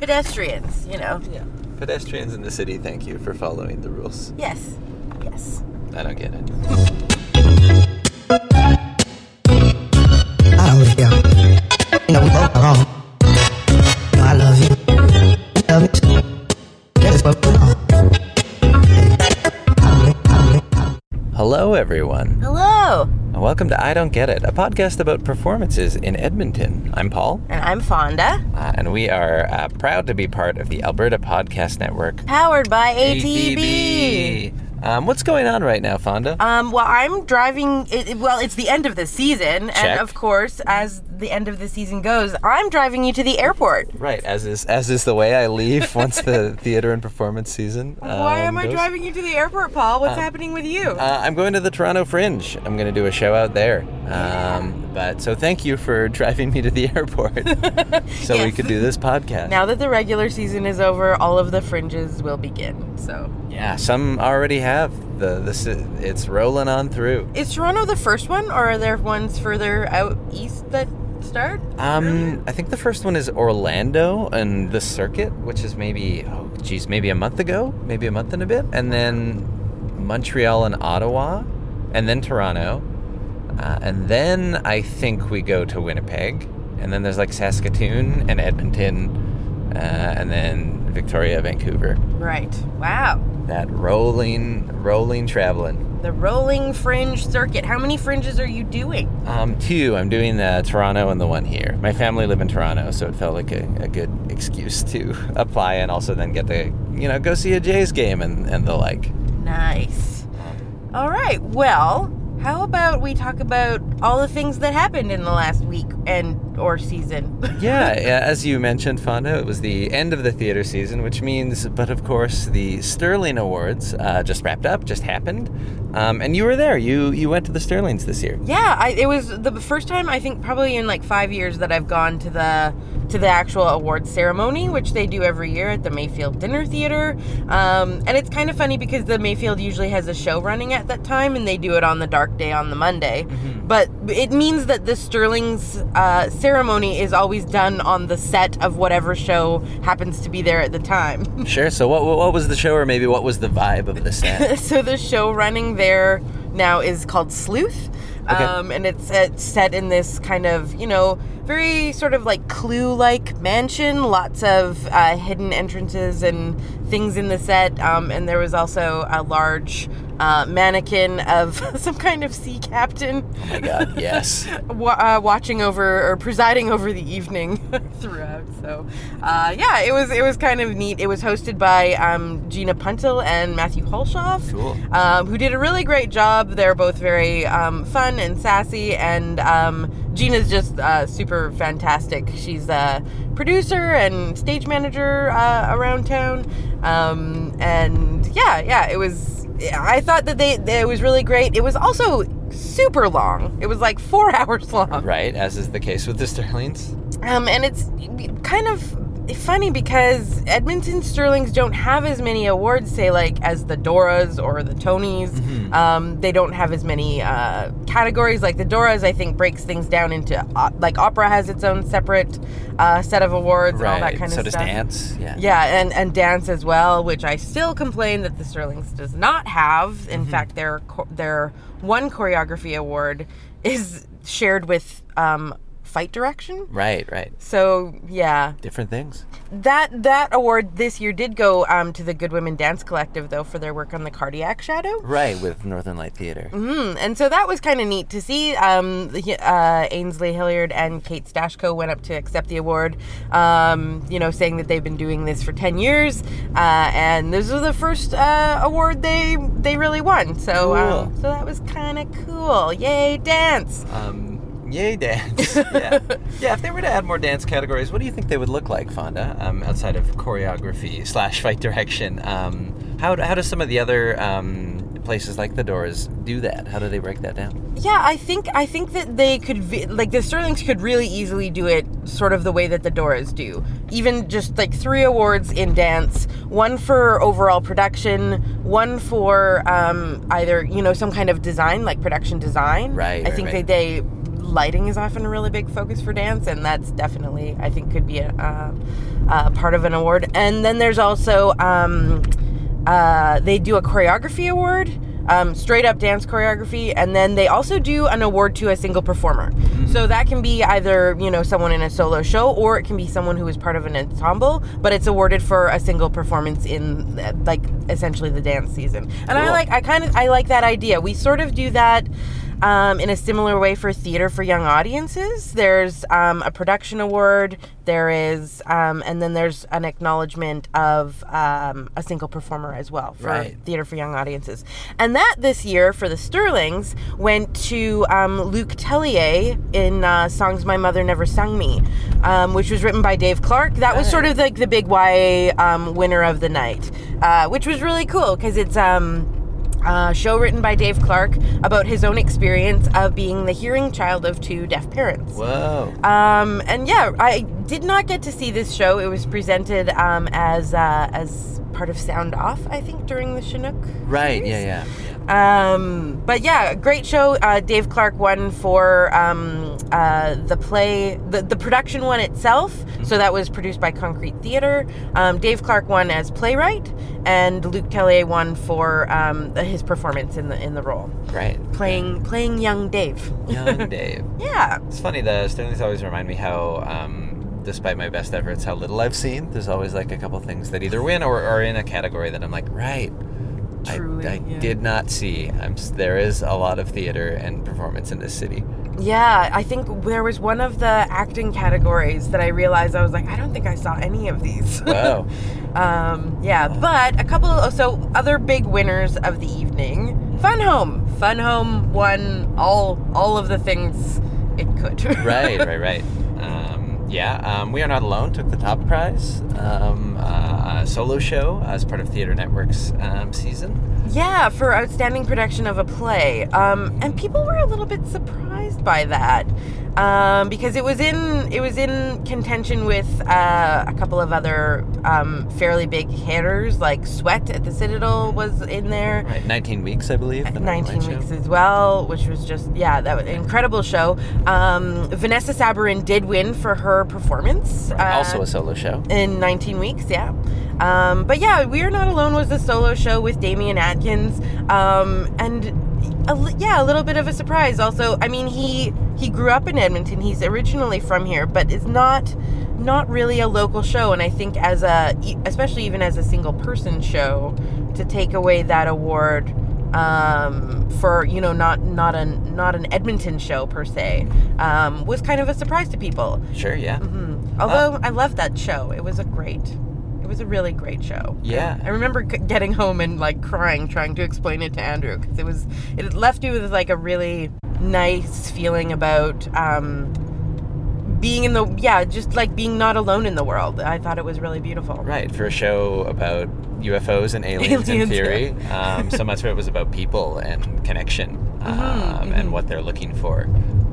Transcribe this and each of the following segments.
pedestrians, you know. Yeah. Pedestrians in the city, thank you for following the rules. Yes. Yes. I don't get it. I don't care. You know, we both. You I love you. Welcome to I Don't Get It, a podcast about performances in Edmonton. I'm Paul, And I'm Fawnda, uh, and we are uh, proud to be part of the Alberta Podcast Network. powered by ATB. Um, what's going on right now, Fawnda? Um, well, I'm driving. It- well, it's the end of the season, Check. and of course, as the end of the season goes, I'm driving you to the airport. right, as is as is the way I leave once the theater and performance season. Why um, am I goes. driving you to the airport, Paul? What's happening with you? Uh, I'm going to the Toronto Fringe. I'm going to do a show out there. Um, but so thank you for driving me to the airport so we could do this podcast. now that the regular season is over, all of the fringes will begin. So, yeah, some already have the this. It's rolling on through. is Toronto the first one, or are there ones further out east that start? Um, I think the first one is Orlando and the circuit, which is maybe oh geez, maybe a month ago, maybe a month and a bit, and then Montreal and Ottawa, and then Toronto, uh, and then I think we go to Winnipeg, and then there's like Saskatoon and Edmonton, uh, and then Victoria, Vancouver. Right. Wow. That rolling, rolling traveling. The rolling fringe circuit. How many fringes are you doing? Um, two, I'm doing the Toronto and the one here. My family live in Toronto, so it felt like a, a good excuse to apply and also then get to, you know, go see a Jays game and, and the like. Nice. All right. Well, how about we talk about all the things that happened in the last week and or season? Yeah, yeah, as you mentioned, Fawnda, it was the end of the theater season, which means, but of course, the Sterling Awards uh, just wrapped up, just happened. Um, and you were there. You you went to the Sterlings this year. yeah, I, it was the first time I think probably in like five years that I've gone to the to the actual awards ceremony, which they do every year at the Mayfield Dinner Theater. Um, and it's kind of funny because the Mayfield usually has a show running at that time, and they do it on the dark day on the Monday. But it means that the Sterling's uh, ceremony is always done on the set of whatever show happens to be there at the time. Sure. So what what was the show, or maybe what was the vibe of the set? so the show running there now is called Sleuth. Okay. Um, and it's, it's set in this kind of, you know, very sort of like clue like mansion, lots of uh, hidden entrances and things in the set. Um, and there was also a large uh, mannequin of some kind of sea captain oh my God, yes. wa- uh, watching over or presiding over the evening throughout. So, uh, yeah, it was it was kind of neat. It was hosted by um, Gina Puntil and Mathew Hulshof, Cool. um, who did a really great job. They're both very um, fun and sassy, and um, Gina's just uh, super fantastic. She's a producer and stage manager uh, around town, um, and yeah, yeah, it was. I thought that they, that it was really great. It was also super long. It was like four hours long. Right, as is the case with the Sterlings. Um, and it's kind of funny because Edmonton Sterlings don't have as many awards, say like as the Doras or the Tonys. Mm-hmm. Um, they don't have as many uh, categories. Like the Doras, I think breaks things down into uh, like opera has its own separate uh, set of awards and all that kind of stuff. so does dance. Yeah. Yeah, and, and dance as well, which I still complain that the Sterlings does not have. In Mm-hmm. fact, their their one choreography award is shared with um, fight direction. Right, right. So yeah, Different things. that that award this year did go um, to the Good Women Dance Collective though for their work on the cardiac shadow. Right, with Northern Light Theater. Mm, and so that was kind of neat to see. Um, uh, Ainsley Hillyard and Kate Stashko went up to accept the award, um, you know, saying that they've been doing this for 10 years. Uh, and this was the first uh, award they they really won. So, um, Cool. so that was kind of cool. Yay, dance! Um, yay, dance. yeah. yeah, if they were to add more dance categories, what do you think they would look like, Fawnda, um, outside of choreography slash fight direction? Um, how, how do some of the other um, places like the Doras do that? How do they break that down? Yeah, I think I think that they could vi- like the Sterlings could really easily do it sort of the way that the Doras do. Even just like three awards in dance, one for overall production, one for um, either you know some kind of design like production design. Right, I right, think right. they they lighting is often a really big focus for dance, and that's definitely I think could be a, uh, uh, part of an award. And then there's also um, uh, they do a choreography award. Um, straight up dance choreography, and then they also do an award to a single performer. So that can be either you know someone in a solo show, or it can be someone who is part of an ensemble, but it's awarded for a single performance in like essentially the dance season. And I like I kind of I like that idea. We sort of do that um, in a similar way for theater for young audiences. There's um, a production award. There is, um, and then there's an acknowledgement of um, a single performer as well for Right. theater for young audiences. And that this year for the Sterlings went to um, Luc Tellier in uh, songs "My Mother Never Sung Me," um, which was written by Dave Clark. That was sort of like the big YA um, winner of the night, uh, which was really cool because it's. Um, uh, show written by Dave Clark about his own experience of being the hearing child of two deaf parents. Whoa. Um, and yeah, I did not get to see this show. It was presented um, as uh, as part of Sound Off, I think, during the Chinook. Right. series. Yeah. Yeah. yeah. Um, but yeah, great show. Uh, Dave Clark won for um, uh, the play, the, the production one itself. So that was produced by Concrete Theater. Um, Dave Clark won as playwright, and Luc Tellier won for um, his performance in the in the role, Right. playing playing young Dave. Young Dave. Yeah. It's funny. The Sterlings always remind me how, um, despite my best efforts, how little I've seen. There's always like a couple things that either win or are in a category that I'm like, right. I- Truly, I, yeah. did not see. I'm. There is a lot of theater and performance in this city. Yeah, I think there was one of the acting categories that I realized I was like, I don't think I saw any of these. Wow. um, yeah, but a couple. So other big winners of the evening, Fun Home. Fun Home won all all of the things it could. right. Right. Right. Yeah. Um, we are not alone. Took the top prize. Um, uh, solo show as part of Theater Network's um, season. Yeah, for outstanding production of a play. Um, and people were a little bit surprised by that. Um, because it was in it was in contention with uh, a couple of other um, fairly big hitters like Sweat at the Citadel was in there. Right. 19 weeks, I believe. 19 weeks show. as well, which was just yeah, that was an incredible show. Um, Vanessa Sabourin did win for her performance. Right, uh, also a solo show. in 19 weeks, yeah. Um, but yeah, We Are Not Alone was a solo show with Damien Atkins, um, and a, yeah, a little bit of a surprise. Also, I mean, he he grew up in Edmonton. He's originally from here, but is not not really a local show. And I think as a especially even as a single person show, to take away that award um, for you know not not an not an Edmonton show per se um, was kind of a surprise to people. Sure. Yeah. Mhm. Although I loved that show, it was a great, was a really great show. Yeah. I remember getting home and like crying, trying to explain it to Andrew because it was, it left me with like a really nice feeling about um, being in the, yeah, just like being not alone in the world. I thought it was really beautiful. Right, for a show about UFOs and aliens, in Aliens, theory. Um, so much of it was about people and connection um, mhm. and what they're looking for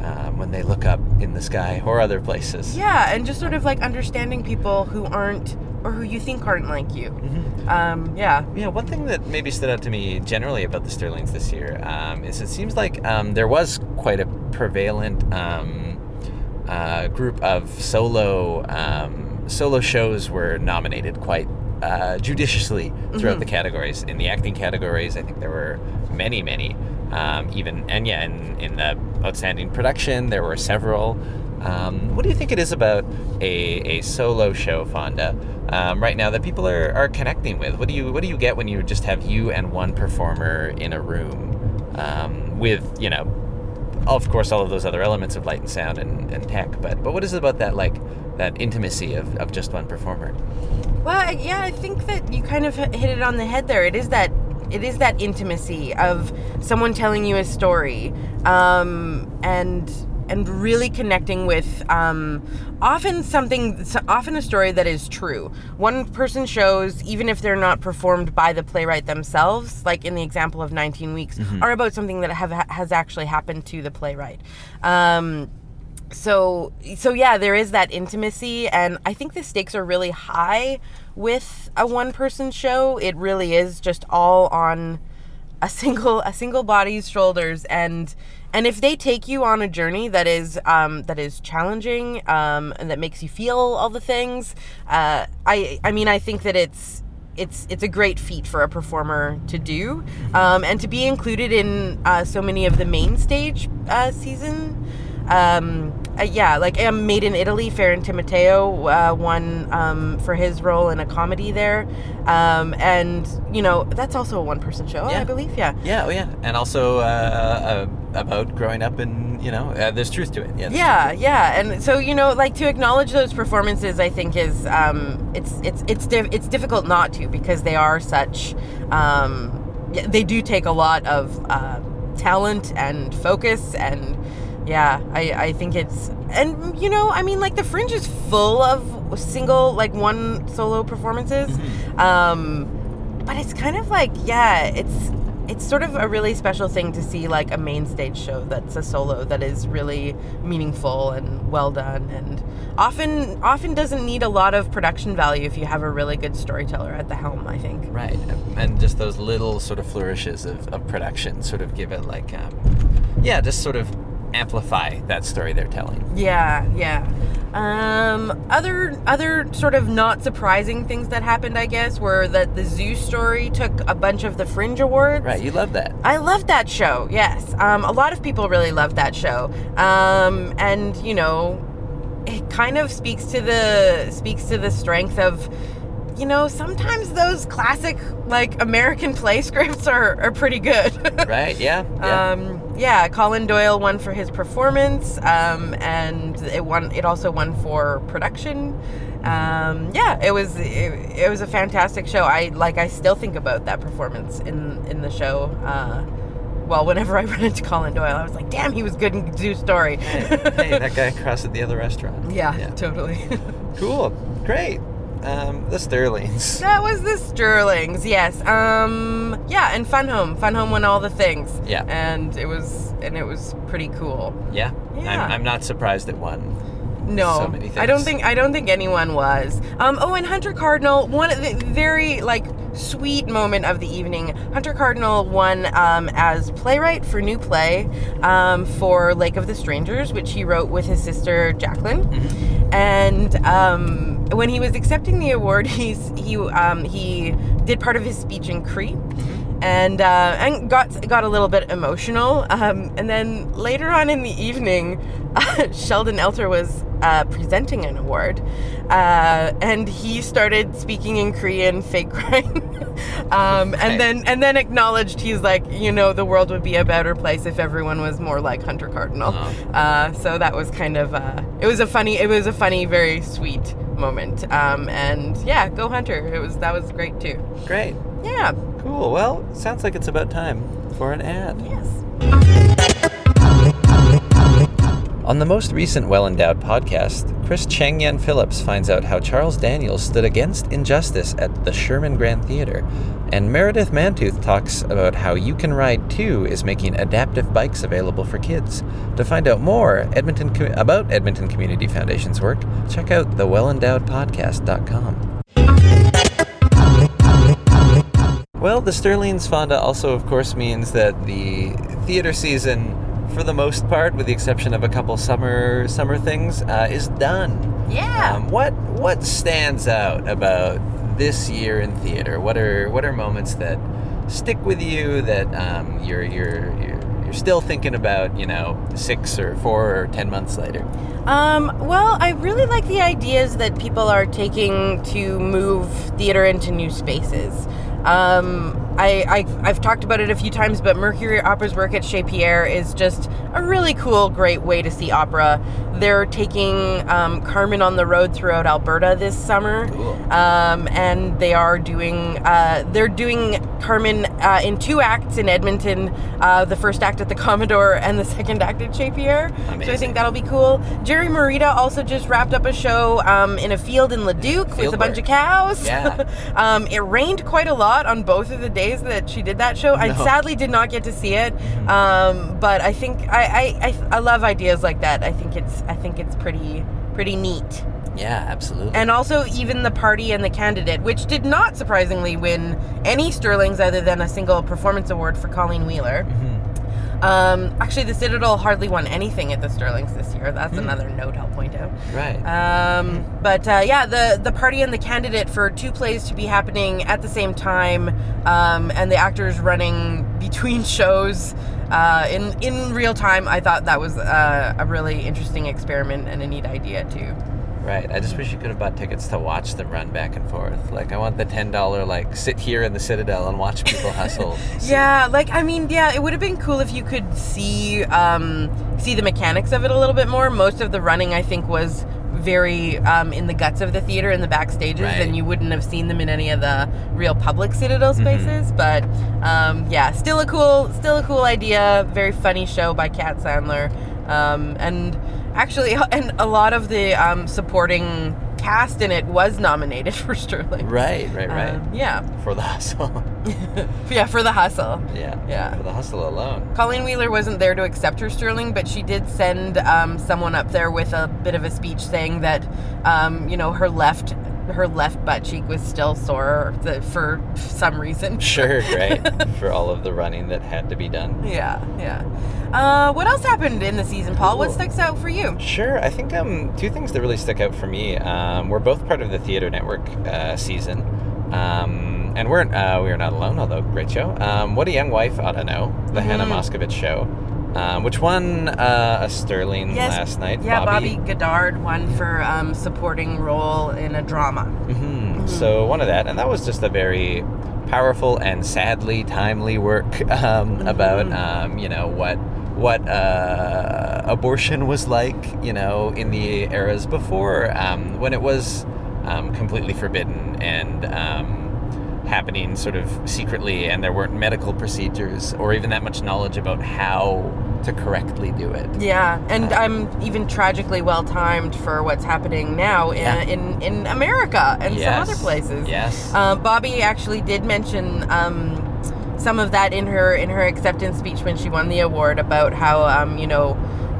um, when they look up in the sky or other places. Yeah, and just sort of like understanding people who aren't or who you think aren't like you. Mhm. Um, yeah. Yeah, one thing that maybe stood out to me generally about the Sterlings this year um, is it seems like um, there was quite a prevalent um, uh, group of solo um, solo shows were nominated quite uh, judiciously throughout Mhm. the categories. In the acting categories, I think there were many, many. Um, even and yeah, in, in the outstanding production, there were several. Um, what do you think it is about a, a solo show, Fawnda, um, right now that people are, are connecting with? What do you what do you get when you just have you and one performer in a room um, with you know, of course, all of those other elements of light and sound and, and tech, but but what is it about that like that intimacy of, of just one performer? Well, yeah, I think that you kind of hit it on the head there. It is that it is that intimacy of someone telling you a story, um, and and really connecting with um, often something, often a story that is true. One person shows, even if they're not performed by the playwright themselves, like in the example of 19 Weeks, are about something that have has actually happened to the playwright. Um, so so yeah there is that intimacy and i think the stakes are really high with a one person show it really is just all on a single a single body's shoulders and and if they take you on a journey that is um, that is challenging um, and that makes you feel all the things uh, I I mean I think that it's it's it's a great feat for a performer to do um, and to be included in uh, so many of the main stage uh, season. Um, uh, yeah, like um, Made in Italy, Farren Timoteo uh, won um, for his role in a comedy there, um, and you know that's also a one-person show, Yeah. I believe. Yeah, Yeah, oh yeah, and also uh, uh, about growing up in you know, uh, there's truth to it. Yeah. yeah, yeah, and so you know, like to acknowledge those performances, I think is um, it's it's it's diff- it's difficult not to because they are such um, they do take a lot of uh, talent and focus and yeah, I I think it's and you know, I mean, like the Fringe is full of single like one solo performances, um, but it's kind of like yeah, it's it's sort of a really special thing to see like a main stage show that's a solo that is really meaningful and well done. And often often doesn't need a lot of production value if you have a really good storyteller at the helm i think. Right, and just those little sort of flourishes of, of production sort of give it like, um, yeah, just sort of amplify that story they're telling. yeah yeah um other other sort of not surprising things that happened i guess were that the zoo story took a bunch of the fringe awards Right, you love that. I love that show. Yes, um, a lot of people really love that show, um, and you know, it kind of speaks to the speaks to the strength of, you know, sometimes those classic like American play scripts are are pretty good. Right? Yeah. yeah. Um, yeah, Colin Doyle won for his performance, um, and it won. It also won for production. Um, yeah, it was it, it was a fantastic show. I like. I still think about that performance in in the show. Uh, well, whenever I run into Colin Doyle, I was like, "Damn, he was good in Zoo Story." hey, hey, that guy across at the other restaurant. yeah, totally. Cool. Great. Um, the Sterlings. that was the Sterlings. Yes. Um. Yeah, and Fun Home. Fun Home won all the things. Yeah. And it was and it was pretty cool. Yeah. Yeah. I'm, I'm not surprised it won. No, So many I don't think I don't think anyone was. Um, oh, and Hunter Cardinal, one of the very like sweet moment of the evening. Hunter Cardinal won um, as playwright for new play um, for Lake of the Strangers, which he wrote with his sister Jacqueline. And um, when he was accepting the award, he's he um, he did part of his speech in Cree. And uh, and got got a little bit emotional, um, and then later on in the evening, Sheldon Elter was uh, presenting an award, uh, and he started speaking in Korean, fake crying, um, Okay. and then and then acknowledged he's like, you know, the world would be a better place if everyone was more like Hunter Cardinal. Oh. Uh, so that was kind of uh, it was a funny, it was a funny, very sweet moment, um, and yeah, go Hunter. It was that was great too. Great. Yeah. Cool. Well, sounds like it's about time for an ad. Yes. On the most recent Well Endowed podcast, Chris Chang Yen Phillips finds out how Charles Daniels stood against injustice at the Sherman Grand Theater, and Meredith Mantooth talks about how You Can Ride Too is making adaptive bikes available for kids. To find out more Edmonton Com- about Edmonton Community Foundation's work, check out the wellendowedpodcast.com. Well, the Sterling's Fawnda also, of course, means that the theater season, for the most part, with the exception of a couple summer summer things, uh, is done. Yeah. Um, what what stands out about this year in theater? What are what are moments that stick with you that um, you're you're you're you're still thinking about? You know, six or four or ten months later. Um, well, I really like the ideas that people are taking to move theater into new spaces. Um, I, I, I've talked about it a few times, but Mercury Opera's work at Chez Pierre is just a really cool, great way to see opera. They're taking um, Carmen on the road throughout Alberta this summer, Cool. um, and they are doing uh, they're doing Carmen uh, in two acts in Edmonton. Uh, the first act at the Commodore and the second act at Chez Pierre. So I think that'll be cool. Gerry Morita also just wrapped up a show um, in a field in Leduc with Field a bunch of cows. Yeah. um, it rained quite a lot on both of the days that she did that show. I sadly did not get to see it, um, but I think I, I, I, I love ideas like that. I think it's I think it's pretty pretty neat. Yeah, absolutely. And also, even the party and the candidate, which did not surprisingly win any Sterlings other than a single performance award for Colleen Wheeler. Mhm. Um, actually, the Citadel hardly won anything at the Sterlings this year. That's another note I'll point out. Right. Um, but uh, yeah, the the party and the candidate for two plays to be happening at the same time, um, and the actors running between shows uh, in in real time. I thought that was uh, a really interesting experiment and a neat idea too. Right. I just wish you could have bought tickets to watch them run back and forth. Like, I want the ten dollar like sit here in the Citadel and watch people hustle. Yeah, like I mean, yeah, it would have been cool if you could see um, see the mechanics of it a little bit more. Most of the running, I think, was very um, in the guts of the theater in the backstages, Right. and you wouldn't have seen them in any of the real public Citadel spaces. But um, yeah, still a cool, still a cool idea. Very funny show by Kat Sandler, um, and actually, and a lot of the um, supporting cast in it was nominated for Sterling. Right. Right. Right. Um, yeah, For the hustle. yeah, for the hustle. yeah. Yeah. For the hustle alone. Colleen Wheeler wasn't there to accept her Sterling, but she did send um, someone up there with a bit of a speech saying that, um, you know, her left her left butt cheek was still sore the, for some reason. Sure. Right. for all of the running that had to be done. Yeah, yeah. Uh, what else happened in the season, Paul? What Cool. sticks out for you? Sure. I think um, two things that really stick out for me. Um, we're both part of the Theater Network uh, season, um, and we're uh, we are not alone. Although great show. Um, what a young wife ought to know. The Hannah Mhm. Moscovitch show, um, which won uh, a Sterling last night. Yeah, Bobbi, Goddard won for um, supporting role in a drama. hmm So one of that, and that was just a very powerful and sadly timely work um, about um, you know what what uh, abortion was like, you know, in the eras before um, when it was um, completely forbidden and. Um, happening sort of secretly and there weren't medical procedures or even that much knowledge about how to correctly do it Yeah, and I'm even tragically well timed for what's happening now in, Yeah. in, in America and some other places. yes Uh, Bobbi actually did mention um, some of that in her in her acceptance speech when she won the award about how um, you know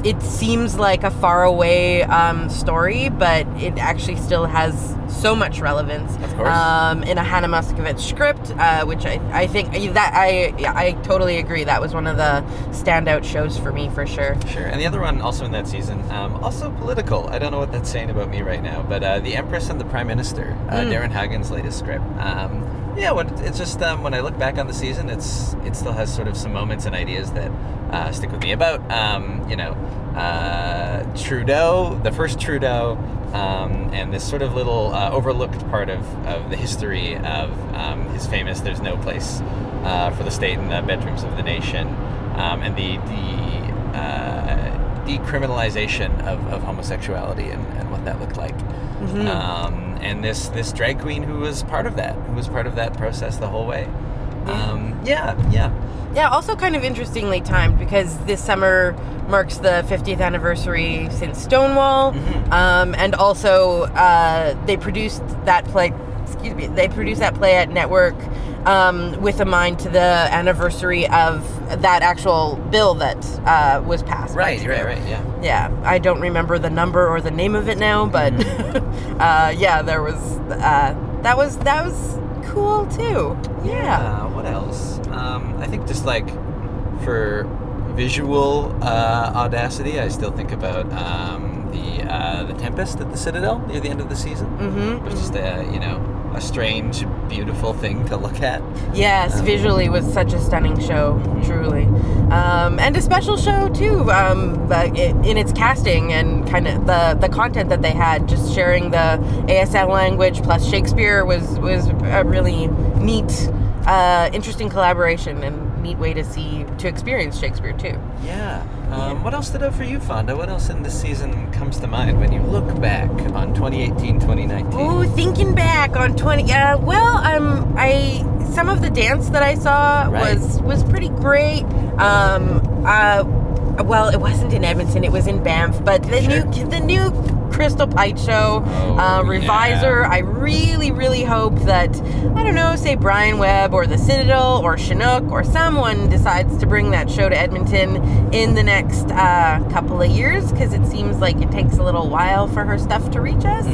it seems like a faraway um, story, but it actually still has so much relevance. Of course. Um, in a Hannah Moscovitch script, uh, which I, I think that I yeah, I totally agree. That was one of the standout shows for me for sure. Sure, and the other one also in that season, um, also political. I don't know what that's saying about me right now, but uh, the Empress and the Prime Minister, uh, Mm. Darrin Hagen's latest script. Um, yeah, it's just um, when I look back on the season, it's it still has sort of some moments and ideas that uh, stick with me. About um, you know uh, Trudeau, the first Trudeau, um, and this sort of little uh, overlooked part of, of the history of um, his famous "There's no place uh, for the state in the bedrooms of the nation," um, and the the uh, decriminalization of, of homosexuality and, and what that looked like. Mhm. And this this drag queen who was part of that, who was part of that process the whole way. Um, yeah, yeah. Yeah, also kind of interestingly timed because this summer marks the 50th anniversary since Stonewall, Mhm. um, and also uh, they produced that play. Excuse me, they produced that play at Network um, with a mind to the anniversary of that actual bill that uh, was passed. Right, right, right. Yeah. Yeah, I don't remember the number or the name of it now, but Mm-hmm. uh, yeah, there was uh, that was that was cool too. Yeah. Uh, what else? Um, I think just like for visual uh, audacity, I still think about um, the uh, the Tempest at the Citadel near the end of the season. Mm-hmm. It was just a you know a strange, beautiful thing to look at. Yes, visually was such a stunning show, truly, um, and a special show too. Um, in its casting and kind of the the content that they had, just sharing the ASL language plus Shakespeare was was a really neat, uh, interesting collaboration and neat way to see to experience Shakespeare too. Yeah. Um, what else stood out for you, Fawnda? What else in this season comes to mind when you look back on 2018, 2019? Oh, thinking back on twenty. Uh, well, um, I some of the dance that I saw Right. was was pretty great. Um, uh, well, it wasn't in Edmonton; it was in Banff. But the Sure. new the new Crystal Pite show, Oh, uh, Revisor. yeah. I really, really hope that I don't know, say Brian Webb or the Citadel or Chinook or someone decides to bring that show to Edmonton in the next uh, couple of years because it seems like it takes a little while for her stuff to reach us.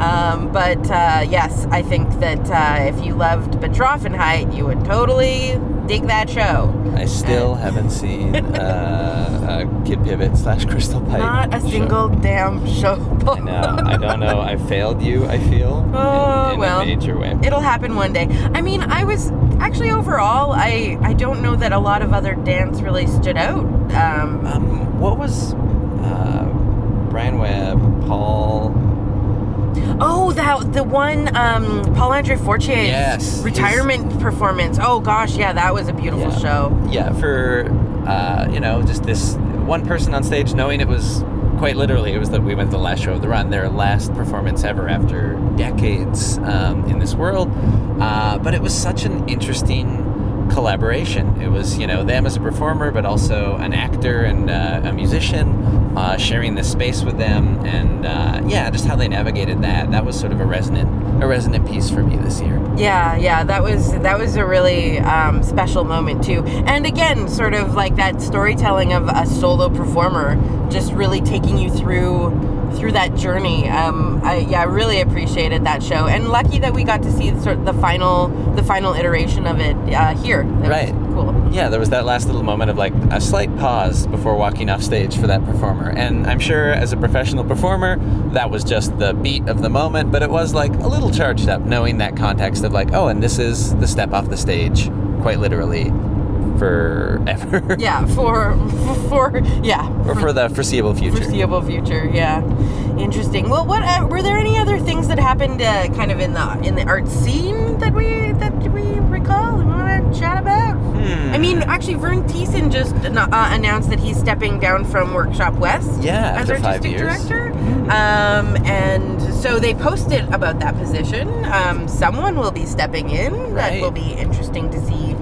Um, but uh, yes, I think that uh, if you loved Betroffenheit, you would totally dig that show. I still haven't seen uh, uh, Kid Pivot slash Crystal Pite. Not a show. single damn show. I know. I don't know. I failed you. I feel in- Oh, in, well. a major way. It'll happen one day. I mean, I was actually overall, I I don't know that a lot of other dance really stood out. Um, Um, what was uh, Brian Webb, Paul? Oh, that the one um, Paul Andre Fortier's Yes, retirement performance. Oh gosh, yeah, that was a beautiful Yeah. show. Yeah, for uh, you know, just this one person on stage, knowing it was quite literally, it was that we went to the last show of the run, their last performance ever after decades um, in this world. Uh, but it was such an interesting collaboration. It was you know them as a performer, but also an actor and uh, a musician. Uh, sharing this space with them, and uh, yeah, just how they navigated that. That was sort of a resonant, a resonant piece for me this year. Yeah, yeah, that was that was a really um, special moment too. And again, sort of like that storytelling of a solo performer, just really taking you through through that journey. Um, I yeah, I really appreciated that show, and lucky that we got to see sort of the final the final iteration of it uh, here. It was Right. cool. Yeah, there was that last little moment of like a slight pause before walking off stage for that performer. And I'm sure as a professional performer, that was just the beat of the moment, but it was like a little charged up knowing that context of like, oh, and this is the step off the stage, quite literally, forever. Yeah, for for yeah or for the foreseeable future. foreseeable future. Yeah, interesting. Well, what uh, were there any other things that happened uh, kind of in the in the art scene that we that we recall and want to chat about? Hmm. I mean, actually, Vern Thiessen just uh, announced that he's stepping down from Workshop West Yeah, as after five artistic director. Um, and so they posted about that position. Um, someone will be stepping in. That will be interesting to see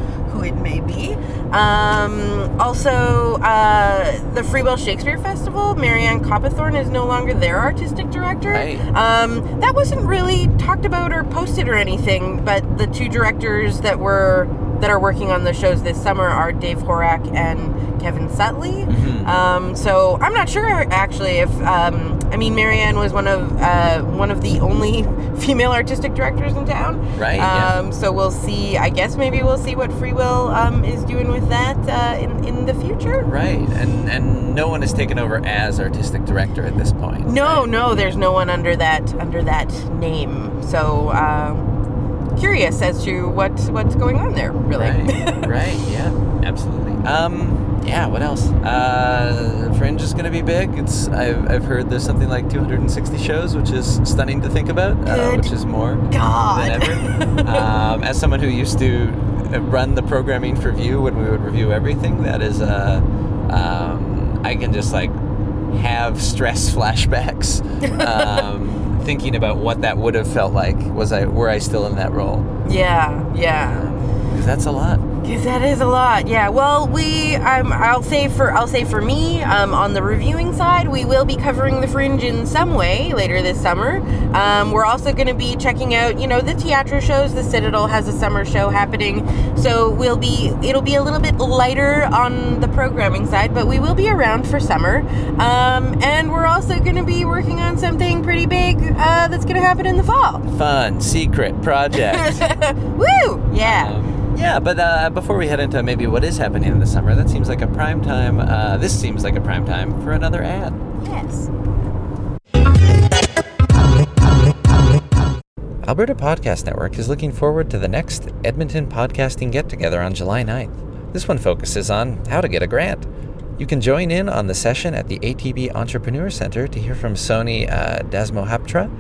it may be. Um, also, uh, the Free Will Shakespeare Festival, Marianne Copithorne is no longer their artistic director. Right. Um, that wasn't really talked about or posted or anything, but the two directors that were that are working on the shows this summer are Dave Horak and Kevin Sutley. Mhm. Um, so I'm not sure actually if um, I mean Marianne was one of uh, one of the only female artistic directors in town. Right, yeah. Um, So we'll see. I guess maybe we'll see what Free Will um, is doing with that uh, in in the future. Right, and and no one has taken over as artistic director at this point. No, right? no, there's no one under that under that name. So um, curious as to what what's going on there. Really. Right, right, yeah, absolutely. Um, yeah, what else? Uh, Fringe is going to be big. It's I've, I've heard there's something like 260 shows, which is stunning to think about, uh, which is more God. than ever. um, as someone who used to run the programming for Vue when we would review everything, that is, uh, um, I can just like have stress flashbacks. Um, thinking about what that would have felt like was I were I still in that role yeah, yeah. Because that's a lot Because that is a lot, yeah. Well, we, um, I'll say for, I'll say for me, um, on the reviewing side, we will be covering the Fringe in some way later this summer. Um, we're also going to be checking out, you know, the theater shows. The Citadel has a summer show happening, so we'll be, it'll be a little bit lighter on the programming side, but we will be around for summer. Um, and we're also going to be working on something pretty big uh, that's going to happen in the fall. fun secret project Woo! Yeah. um, yeah but uh, before we head into maybe what is happening in the summer that seems like a prime time uh, this seems like a prime time for another ad yes. Alberta Podcast Network is looking forward to the next Edmonton Podcasting Get Together on July 9th. This one focuses on how to get a grant. You can join in on the session at the ATB Entrepreneur Center to hear from Soni uh, Dasmohapatra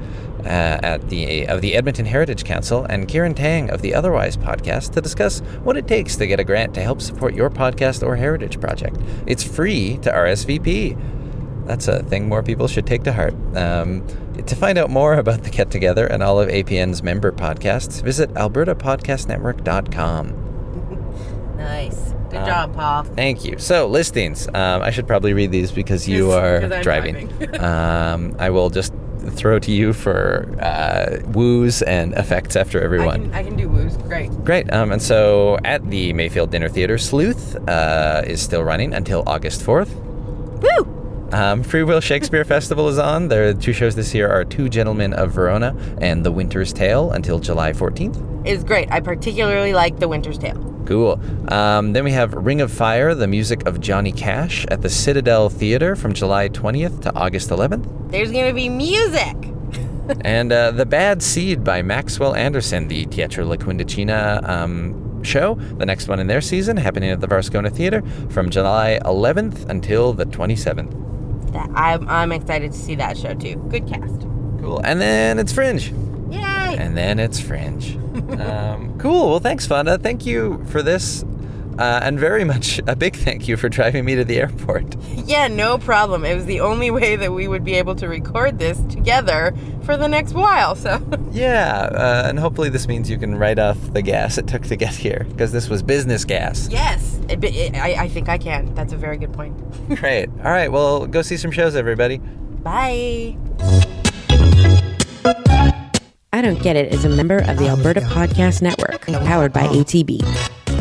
uh, at the of the Edmonton Heritage Council and Kieran Tang of the Otherwise podcast to discuss what it takes to get a grant to help support your podcast or heritage project. It's free to RSVP. That's a thing more people should take to heart. Um, to find out more about the Get Together and all of APN's member podcasts, visit albertapodcastnetwork.com. Nice. Good Uh, job, Paul. Thank you. So, listings. Um, I should probably read these because you are driving. driving. um, I will just throw to you for uh, woos and effects after I everyone. can, I can do woos. Great. Great. Um, and so at the Mayfield Dinner Theater, Sleuth uh, is still running until August 4th. Woo! Um, Free Will Shakespeare Festival is on. The two shows this year are Two Gentlemen of Verona and The Winter's Tale until July 14th. Is great. I particularly like The Winter's Tale. Cool. Um, then we have Ring of Fire, the music of Johnny Cash at the Citadel Theater from July 20th to August 11th. There's gonna be music. and uh, The Bad Seed by Maxwell Anderson, the Teatro La Quindicina um, show, the next one in their season, happening at the Varscona Theater from July 11th until the 27th. That, I'm, I'm excited to see that show too. Good cast. Cool. And then it's Fringe. Yay! And then it's Fringe. um, cool. Well, thanks, Fawnda. Thank you for this. Uh, and very much a big thank you for driving me to the airport. Yeah, no problem. It was the only way that we would be able to record this together for the next while. So, Yeah, uh, and hopefully this means you can write off the gas it took to get here, because this was business gas. yes, it, it, I, I think I can. That's a very good point. Great. All right, well, go see some shows, everybody. Bye. I Don't Get It is a member of the Alberta Podcast Network, powered by ATB.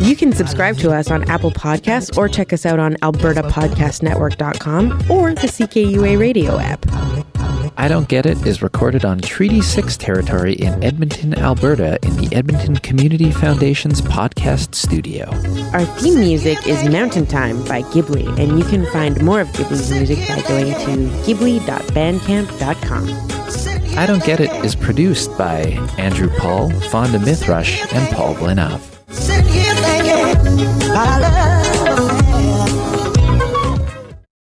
You can subscribe to us on Apple Podcasts or check us out on albertapodcastnetwork.com or the CKUA radio app. I Don't Get It is recorded on Treaty 6 territory in Edmonton, Alberta, in the Edmonton Community Foundation's podcast studio. Our theme music is Mountain Time by Ghibli, and you can find more of Ghibli's music by going to ghibli.bandcamp.com. I Don't Get It is produced by Andrew Paul, Fawnda Mithrush, and Paul Blinov.